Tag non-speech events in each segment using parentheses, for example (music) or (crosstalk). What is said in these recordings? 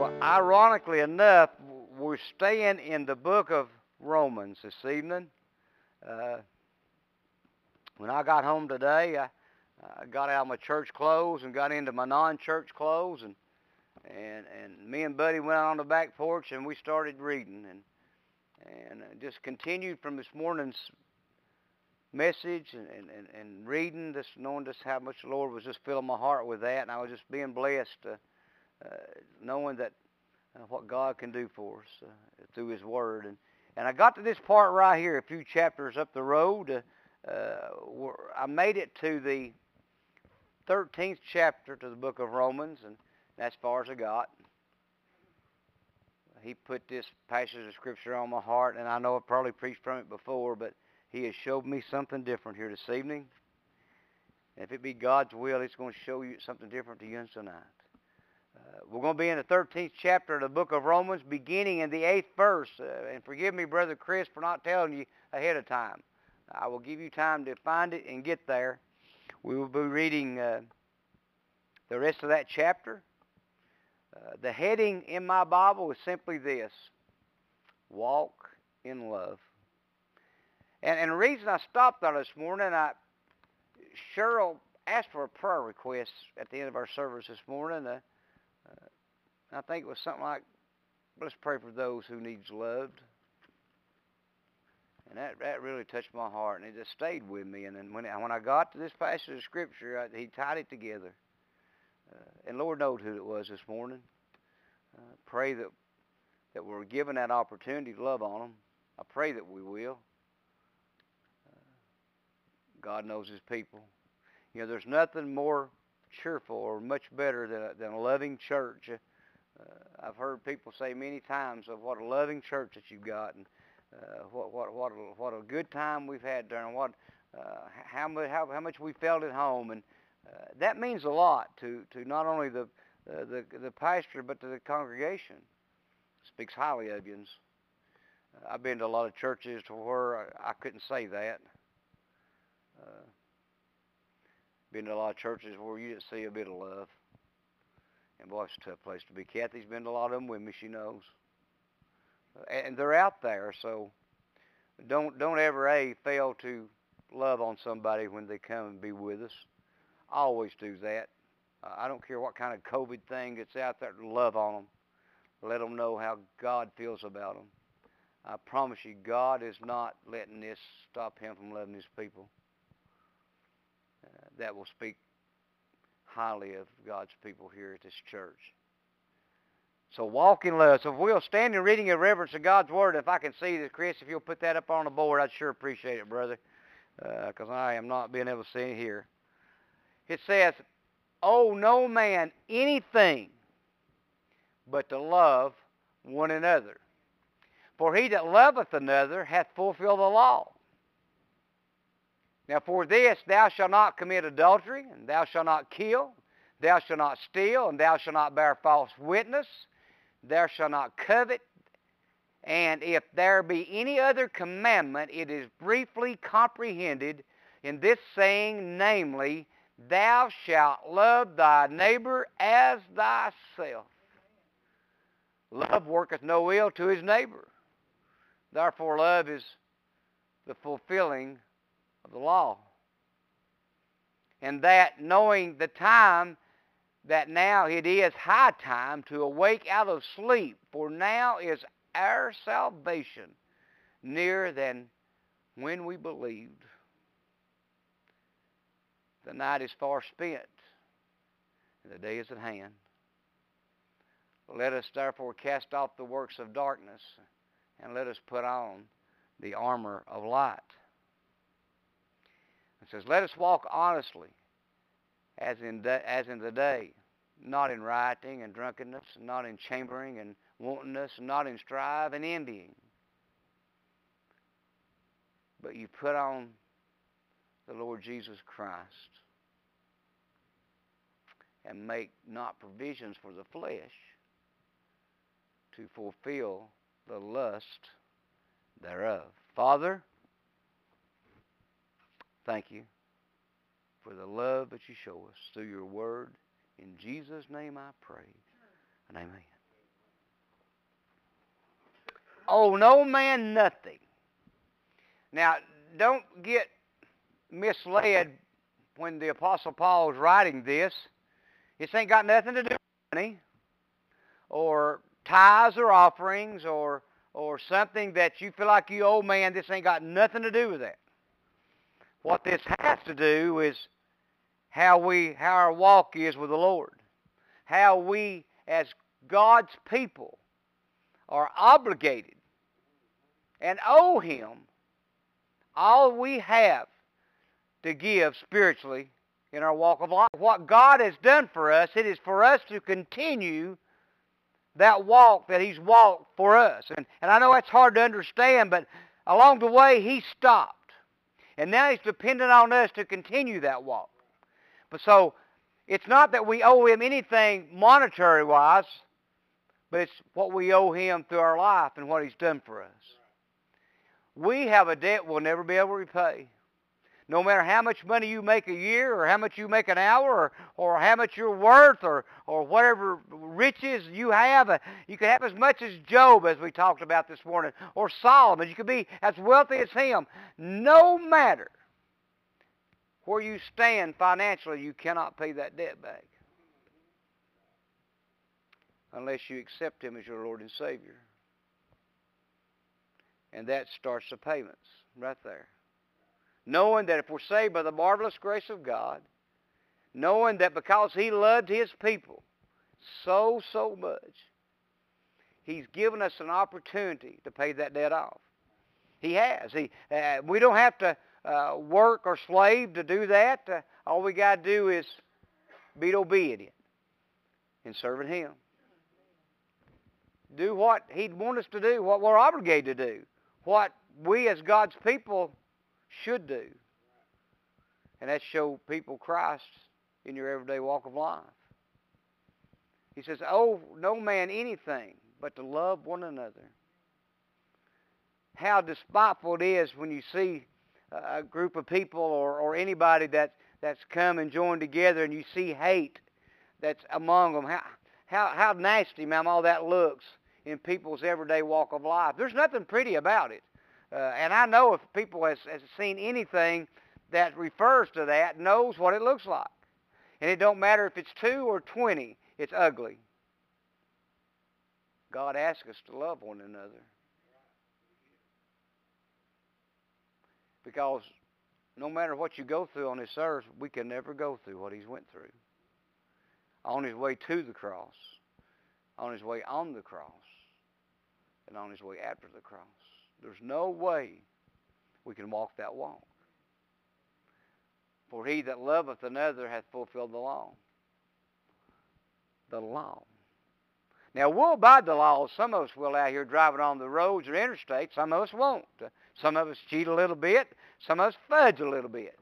Well, ironically enough, we're staying in the book of Romans this evening. Uh, when I got home today, I, I got out of my church clothes and got into my non-church clothes, and and and me and Buddy went out on the back porch and we started reading, and and just continued from this morning's message and, and, and, reading, just knowing just how much the Lord was just filling my heart with that, and I was just being blessed, uh, uh, knowing that uh, what God can do for us uh, through His Word. And and I got to this part right here, a few chapters up the road. Uh, uh, I made it to the 13th chapter to the book of Romans, and that's far as I got. He put this passage of Scripture on my heart, and I know I've probably preached from it before, but he has showed me something different here this evening. If it be God's will, He's going to show you something different to you and tonight. Uh, we're going to be in the 13th chapter of the book of Romans, beginning in the 8th verse. Uh, and forgive me, Brother Chris, for not telling you ahead of time. I will give you time to find it and get there. We will be reading uh, the rest of that chapter. The heading in my Bible is simply this Walk in Love. And, and the reason I stopped there this morning, I Cheryl asked for a prayer request at the end of our service this morning. Uh, I think it was something like, let's pray for those who needs loved. And that, that really touched my heart, and it just stayed with me. And then when, when I got to this passage of Scripture, I, he tied it together. Uh, and Lord knows who it was this morning. Uh, pray that, that we're given that opportunity to love on them. I pray that we will. God knows his people. You know, there's nothing more cheerful or much better than a, than a loving church. Uh, I've heard people say many times of what a loving church that you've got, and uh, what what what a, what a good time we've had and what uh, how much how, how much we felt at home, and uh, that means a lot to to not only the uh, the the pastor but to the congregation. Speaks highly of you. Uh, I've been to a lot of churches to where I, I couldn't say that. Uh, been to a lot of churches where you didn't see a bit of love. And boy, it's a tough place to be. Kathy's been to a lot of them with me. She knows. And they're out there, so don't don't ever a fail to love on somebody when they come and be with us. I always do that. I don't care what kind of COVID thing that's out there. Love on them. Let them know how God feels about them. I promise you, God is not letting this stop Him from loving His people uh, that will speak highly of God's people here at this church. So walk in love. So if we'll stand in reading and reverence of God's Word, if I can see that, Chris, if you'll put that up on the board, I'd sure appreciate it, brother, because uh, I am not being able to see it here. It says, "Oh, no man anything but to love one another. For he that loveth another hath fulfilled the law. Now, for this thou shalt not commit adultery, and thou shalt not kill, thou shalt not steal, and thou shalt not bear false witness, thou shalt not covet. And if there be any other commandment, it is briefly comprehended in this saying, namely, Thou shalt love thy neighbor as thyself. Love worketh no ill to his neighbor. Therefore, love is the fulfilling of the law. And that knowing the time that now it is high time to awake out of sleep, for now is our salvation nearer than when we believed. The night is far spent, and the day is at hand. Let us therefore cast off the works of darkness, and let us put on the armor of light. It says, Let us walk honestly as in, as in the day, not in rioting and drunkenness, not in chambering and wantonness, not in strife and envying. But you put on the Lord Jesus Christ and make not provisions for the flesh to fulfill the lust thereof. Father, Thank you for the love that you show us through your word. In Jesus' name I pray. And amen. Oh, no man nothing. Now, don't get misled when the Apostle Paul is writing this. This ain't got nothing to do with money or tithes or offerings or or something that you feel like you owe man. This ain't got nothing to do with that. What this has to do is how we how our walk is with the Lord. How we as God's people are obligated and owe him all we have to give spiritually in our walk of life. What God has done for us, it is for us to continue that walk that He's walked for us. And, and I know that's hard to understand, but along the way, He stopped. And now He's dependent on us to continue that walk. But so, it's not that we owe Him anything monetary wise, but it's what we owe Him through our life and what He's done for us. We have a debt we'll never be able to repay no matter how much money you make a year or how much you make an hour or, or how much you're worth or, or whatever riches you have, uh, you can have as much as Job, as we talked about this morning, or Solomon. You could be as wealthy as him. No matter where you stand financially, you cannot pay that debt back unless you accept him as your Lord and Savior. And that starts the payments right there knowing that if we're saved by the marvelous grace of God, knowing that because He loved His people so, so much, He's given us an opportunity to pay that debt off. He has. He, uh, we don't have to uh, work or slave to do that. Uh, all we got to do is be obedient in serving Him. Do what He'd want us to do, what we're obligated to do, what we as God's people should do. And that's show people Christ in your everyday walk of life. He says, Oh, no man anything but to love one another. How despiteful it is when you see a group of people or, or anybody that, that's come and joined together and you see hate that's among them. How, how, how nasty, ma'am, all that looks in people's everyday walk of life. There's nothing pretty about it. Uh, and I know if people has, has seen anything that refers to that, knows what it looks like. And it don't matter if it's two or twenty, it's ugly. God asks us to love one another. Because no matter what you go through on this earth, we can never go through what he's went through. On his way to the cross, on his way on the cross, and on his way after the cross. There's no way we can walk that walk. For he that loveth another hath fulfilled the law. The law. Now, we'll abide the law. Some of us will out here driving on the roads or interstates. Some of us won't. Some of us cheat a little bit. Some of us fudge a little bit.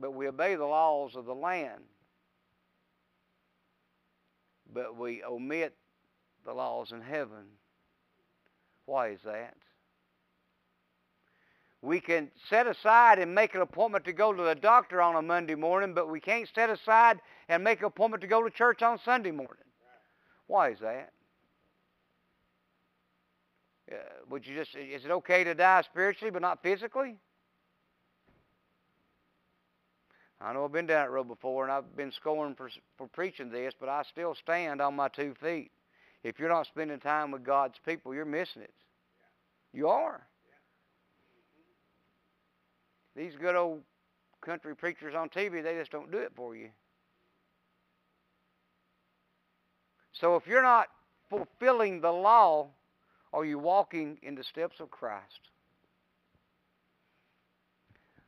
But we obey the laws of the land. But we omit the laws in heaven. Why is that? We can set aside and make an appointment to go to the doctor on a Monday morning, but we can't set aside and make an appointment to go to church on Sunday morning. Why is that? Uh, would you just is it okay to die spiritually but not physically? I know I've been down that road before and I've been scoring for for preaching this, but I still stand on my two feet. If you're not spending time with God's people, you're missing it. You are. These good old country preachers on TV, they just don't do it for you. So if you're not fulfilling the law, are you walking in the steps of Christ?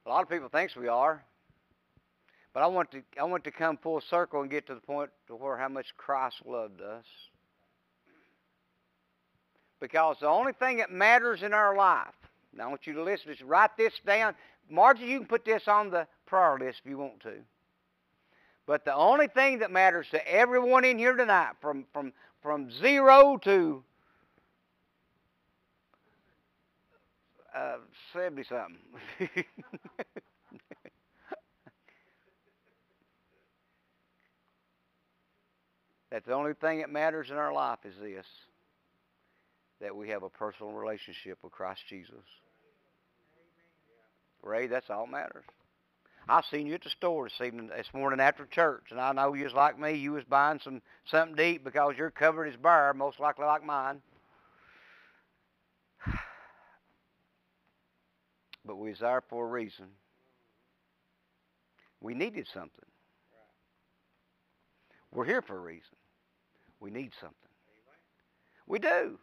A lot of people thinks we are. But I want to I want to come full circle and get to the point to where how much Christ loved us. Because the only thing that matters in our life, I want you to listen to write this down. Margie, you can put this on the prayer list if you want to. But the only thing that matters to everyone in here tonight, from, from, from zero to uh, 70 something. (laughs) That's the only thing that matters in our life is this that we have a personal relationship with Christ Jesus. Ray, that's all matters. I seen you at the store this evening, this morning after church, and I know you was like me. You was buying some something eat because your cupboard is bare, most likely like mine. (sighs) But we was there for a reason. We needed something. We're here for a reason. We need something. We do.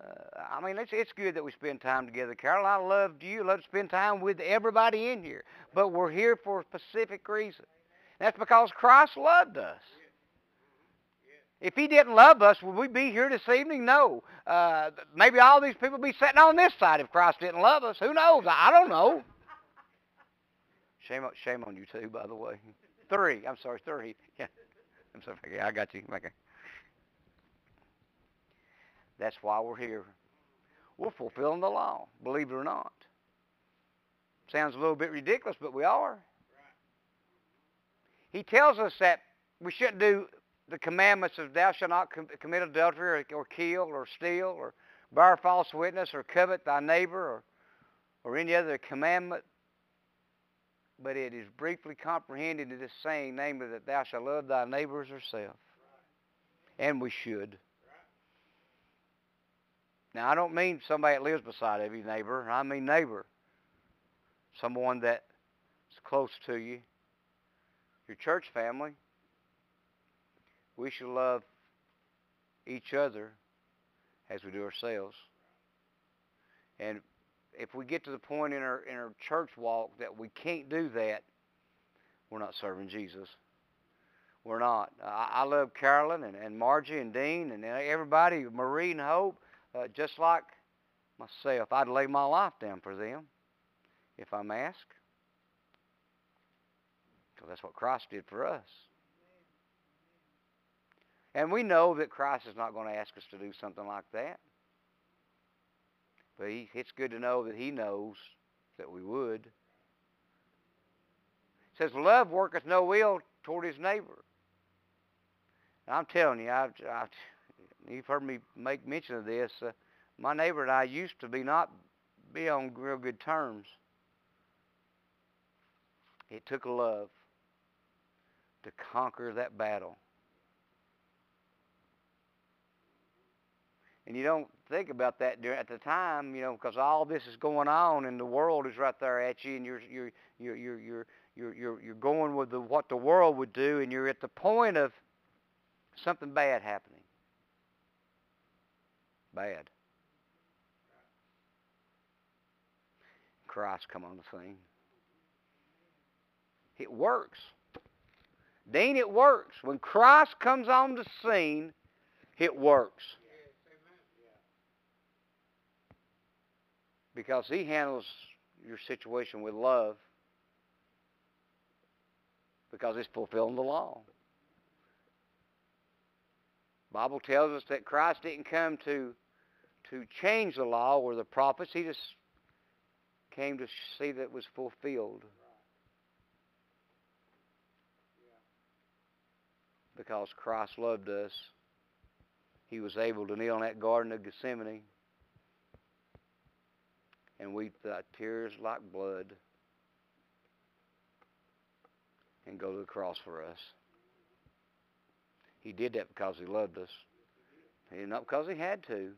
Uh, I mean, it's it's good that we spend time together, Carol. I loved you. Love to spend time with everybody in here. But we're here for a specific reason. That's because Christ loved us. If he didn't love us, would we be here this evening? No. Uh, maybe all these people be sitting on this side if Christ didn't love us. Who knows? I don't know. Shame, shame on you too, by the way. Three. I'm sorry, three. (laughs) Yeah. I'm sorry. I got you. Okay. That's why we're here. We're fulfilling the law, believe it or not. Sounds a little bit ridiculous, but we are. He tells us that we shouldn't do the commandments of thou shalt not com- commit adultery or, or kill or steal or bear false witness or covet thy neighbor or, or any other commandment. But it is briefly comprehended in this saying, namely that thou shalt love thy neighbor as thyself. And we should. Now, I don't mean somebody that lives beside every neighbor. I mean neighbor. Someone that's close to you. Your church family. We should love each other as we do ourselves. And if we get to the point in our in our church walk that we can't do that, we're not serving Jesus. We're not. I, I love Carolyn and, and Margie and Dean and everybody, Marie and Hope uh, just like myself. I'd lay my life down for them if I'm asked. Because that's what Christ did for us. And we know that Christ is not going to ask us to do something like that. But he, it's good to know that he knows that we would. It says, Love worketh no ill toward his neighbor. And I'm telling you, I, I, you've heard me make mention of this. Uh, my neighbor and I used to be not be on real good terms. It took love to conquer that battle. And you don't think about that at the time, you know, because all this is going on, and the world is right there at you, and you're you're you're you're you're you're you're, you're going with the, what the world would do, and you're at the point of something bad happening bad. Christ come on the scene. It works. Dean, it works. When Christ comes on the scene, it works. Because he handles your situation with love. Because it's fulfilling the law. Bible tells us that Christ didn't come to to change the law or the prophets. He just came to see that it was fulfilled. Because Christ loved us, he was able to kneel in that Garden of Gethsemane and weep the tears like blood and go to the cross for us. He did that because he loved us. And not because he had to.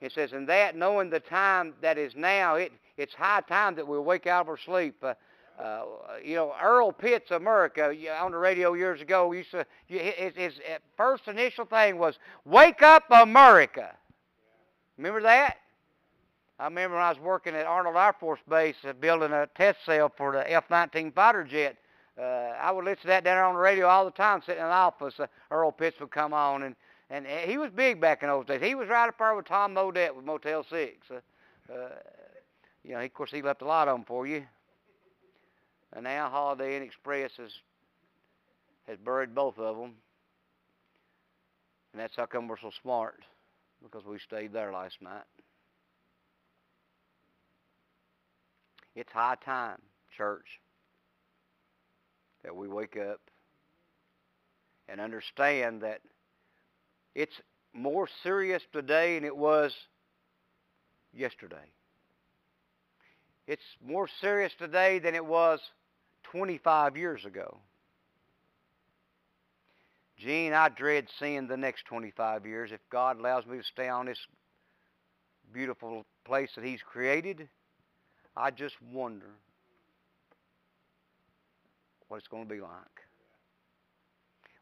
It says, and that knowing the time that is now, it, it's high time that we wake out of our sleep. Uh, uh, you know, Earl Pitts, America, on the radio years ago, used to, his, his first initial thing was, Wake up, America. Remember that? I remember when I was working at Arnold Air Force Base uh, building a test cell for the F-19 fighter jet. Uh, I would listen to that down there on the radio all the time, sitting in the office. Uh, Earl Pitts would come on, and and he was big back in those days. He was right up there with Tom Bodett with Motel Six. Uh, uh, you know, of course, he left a lot of them for you. And now Holiday Inn Express has has buried both of them, and that's how come we're so smart because we stayed there last night. It's high time, church, that we wake up and understand that It's more serious today than it was yesterday. It's more serious today than it was 25 years ago. Gene, I dread seeing the next 25 years. If God allows me to stay on this beautiful place that He's created, I just wonder what it's going to be like.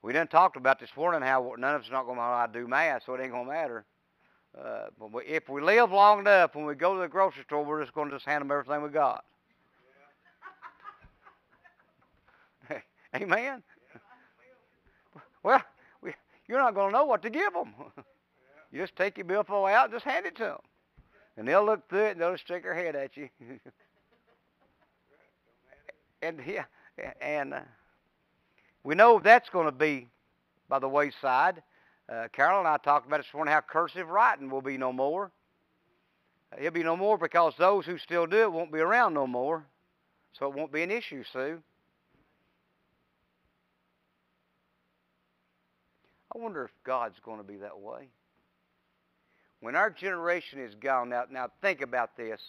We done talked about this morning how none of us not going to do math, so it ain't going to matter. Uh, but we, if we live long enough, when we go to the grocery store, we're just going to just hand them everything we got. (laughs) Amen. Well, we, you're not going to know what to give them. (laughs) you just take your billfold out and just hand it to them. And they'll look through it and they'll just shake their head at you. (laughs) and yeah, and uh, we know that's going to be by the wayside. Uh, Carol and I talked about this morning how cursive writing will be no more. Uh, it'll be no more because those who still do it won't be around no more. So it won't be an issue, Sue. I wonder if God's going to be that way. When our generation is gone, now, now think about this.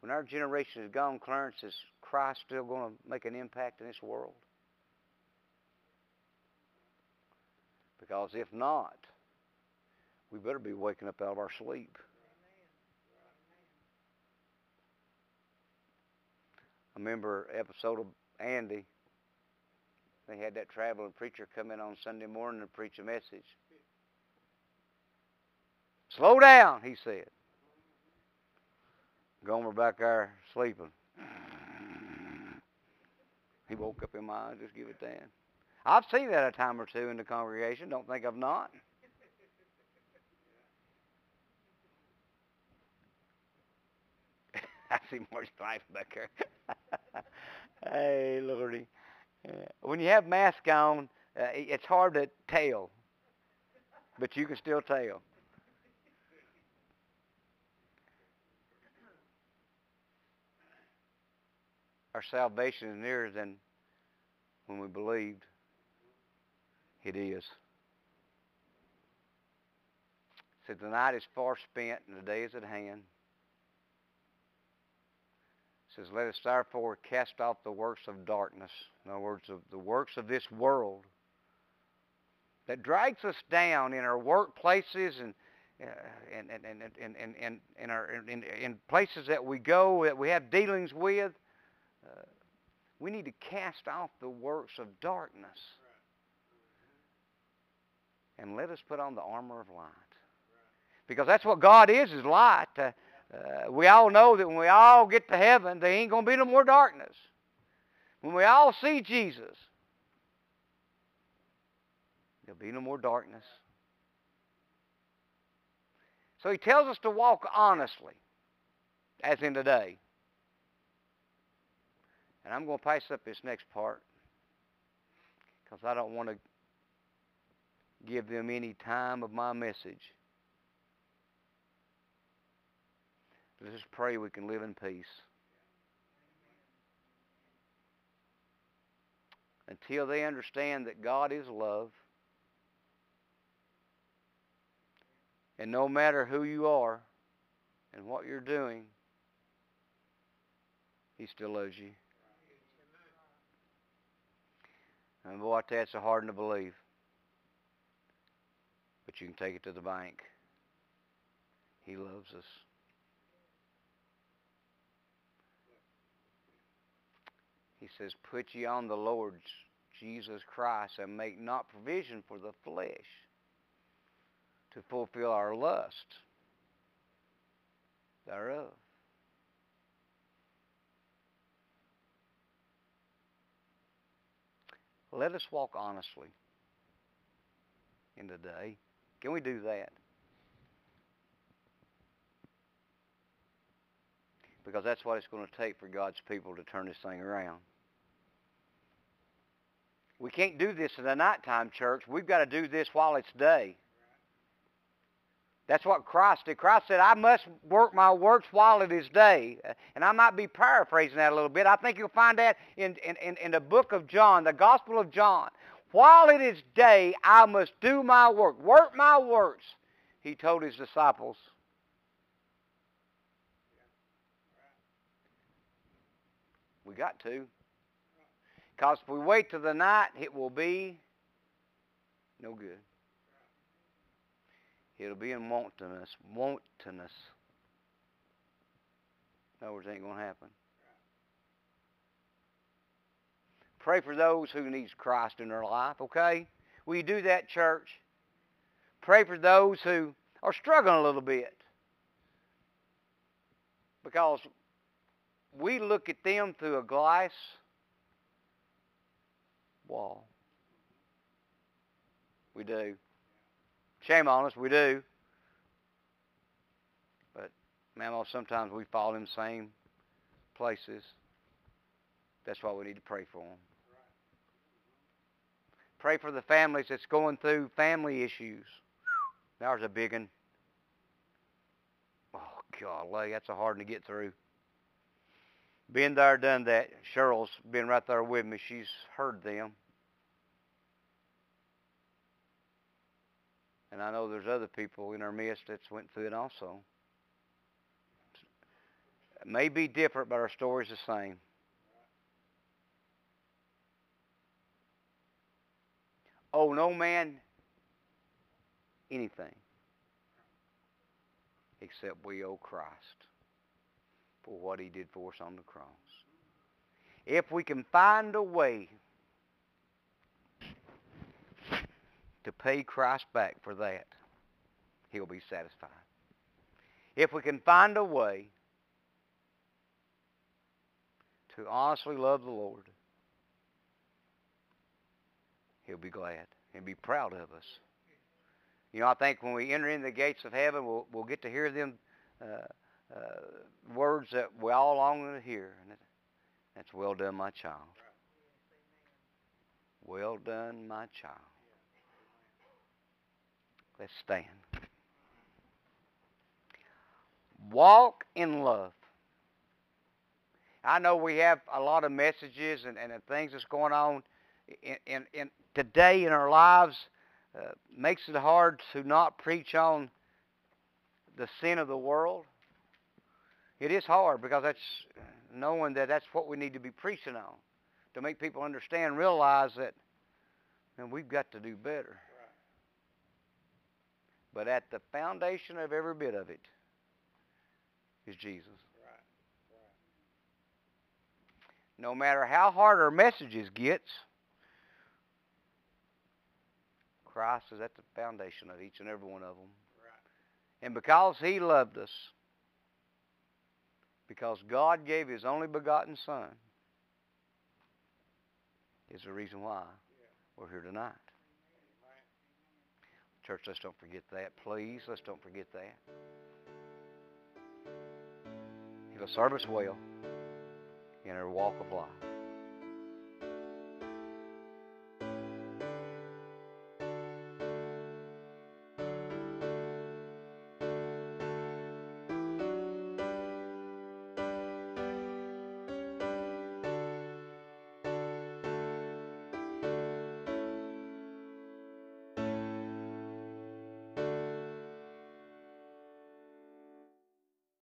When our generation is gone, Clarence, is Christ still going to make an impact in this world? Because if not, we better be waking up out of our sleep. I remember episode of Andy. They had that traveling preacher come in on Sunday morning and preach a message. Slow down, he said. Gomer back there sleeping. He woke up in my eyes, just give it that. I've seen that a time or two in the congregation. Don't think I've not. (laughs) I see more life back there. (laughs) hey, Lordy. When you have mask on, uh, it's hard to tell, but you can still tell. Our salvation is nearer than when we believed. It is. So the night is far spent and the day is at hand. It says, Let us therefore cast off the works of darkness. In other words, of the works of this world that drags us down in our workplaces and uh, and, and, and, and, and, and, in places that we go that we have dealings with. We need to cast off the works of darkness and let us put on the armor of light. Because that's what God is, is light. Uh, uh, we all know that when we all get to heaven, there ain't going to be no more darkness. When we all see Jesus, there'll be no more darkness. So he tells us to walk honestly, as in today. And I'm going to pass up this next part because I don't want to give them any time of my message. Let us just pray we can live in peace. Until they understand that God is love. And no matter who you are and what you're doing, He still loves you. And boy, that's it's hard to believe but you can take it to the bank. He loves us. He says, Put ye on the Lord Jesus Christ and make not provision for the flesh to fulfill our lust thereof. Let us walk honestly in the day. Can we do that? Because that's what it's going to take for God's people to turn this thing around. We can't do this in the nighttime, church. We've got to do this while it's day. That's what Christ did. Christ said, I must work my works while it is day. And I might be paraphrasing that a little bit. I think you'll find that in, in, in the book of John, the Gospel of John, While it is day, I must do my work, work my works, he told his disciples. We got to. Because if we wait till the night, it will be no good. It'll be in wantonness. Wantonness. In other words, ain't going to happen. Pray for those who needs Christ in their life, okay? Will you do that, church? Pray for those who are struggling a little bit. Because we look at them through a glass wall. We do. Shame on us, we do. But, man, sometimes we fall in the same places. That's why we need to pray for them. Pray for the families that's going through family issues. There's a big one. Oh, golly, that's a hard one to get through. Been there, done that. Cheryl's been right there with me. She's heard them. And I know there's other people in our midst that's went through it also. It may be different, but our story's the same. owe no man anything except we owe Christ for what he did for us on the cross. If we can find a way to pay Christ back for that, he'll be satisfied. If we can find a way to honestly love the Lord, he'll be glad and be proud of us. You know, I think when we enter in the gates of heaven, we'll, we'll get to hear them uh, uh, words that we all long to hear. And that's well done, my child. Well done, my child. Let's stand. Walk in love. I know we have a lot of messages and, and things that's going on in, in, in today in our lives uh, makes it hard to not preach on the sin of the world. It is hard because that's knowing that that's what we need to be preaching on to make people understand, realize that and we've got to do better. But at the foundation of every bit of it is Jesus. No matter how hard our messages gets, Christ is at the foundation of each and every one of them. Right. And because He loved us, because God gave His only begotten Son, is the reason why yeah. we're here tonight. Church, let's don't forget that. Please, let's don't forget that. He'll serve us well in our walk of life.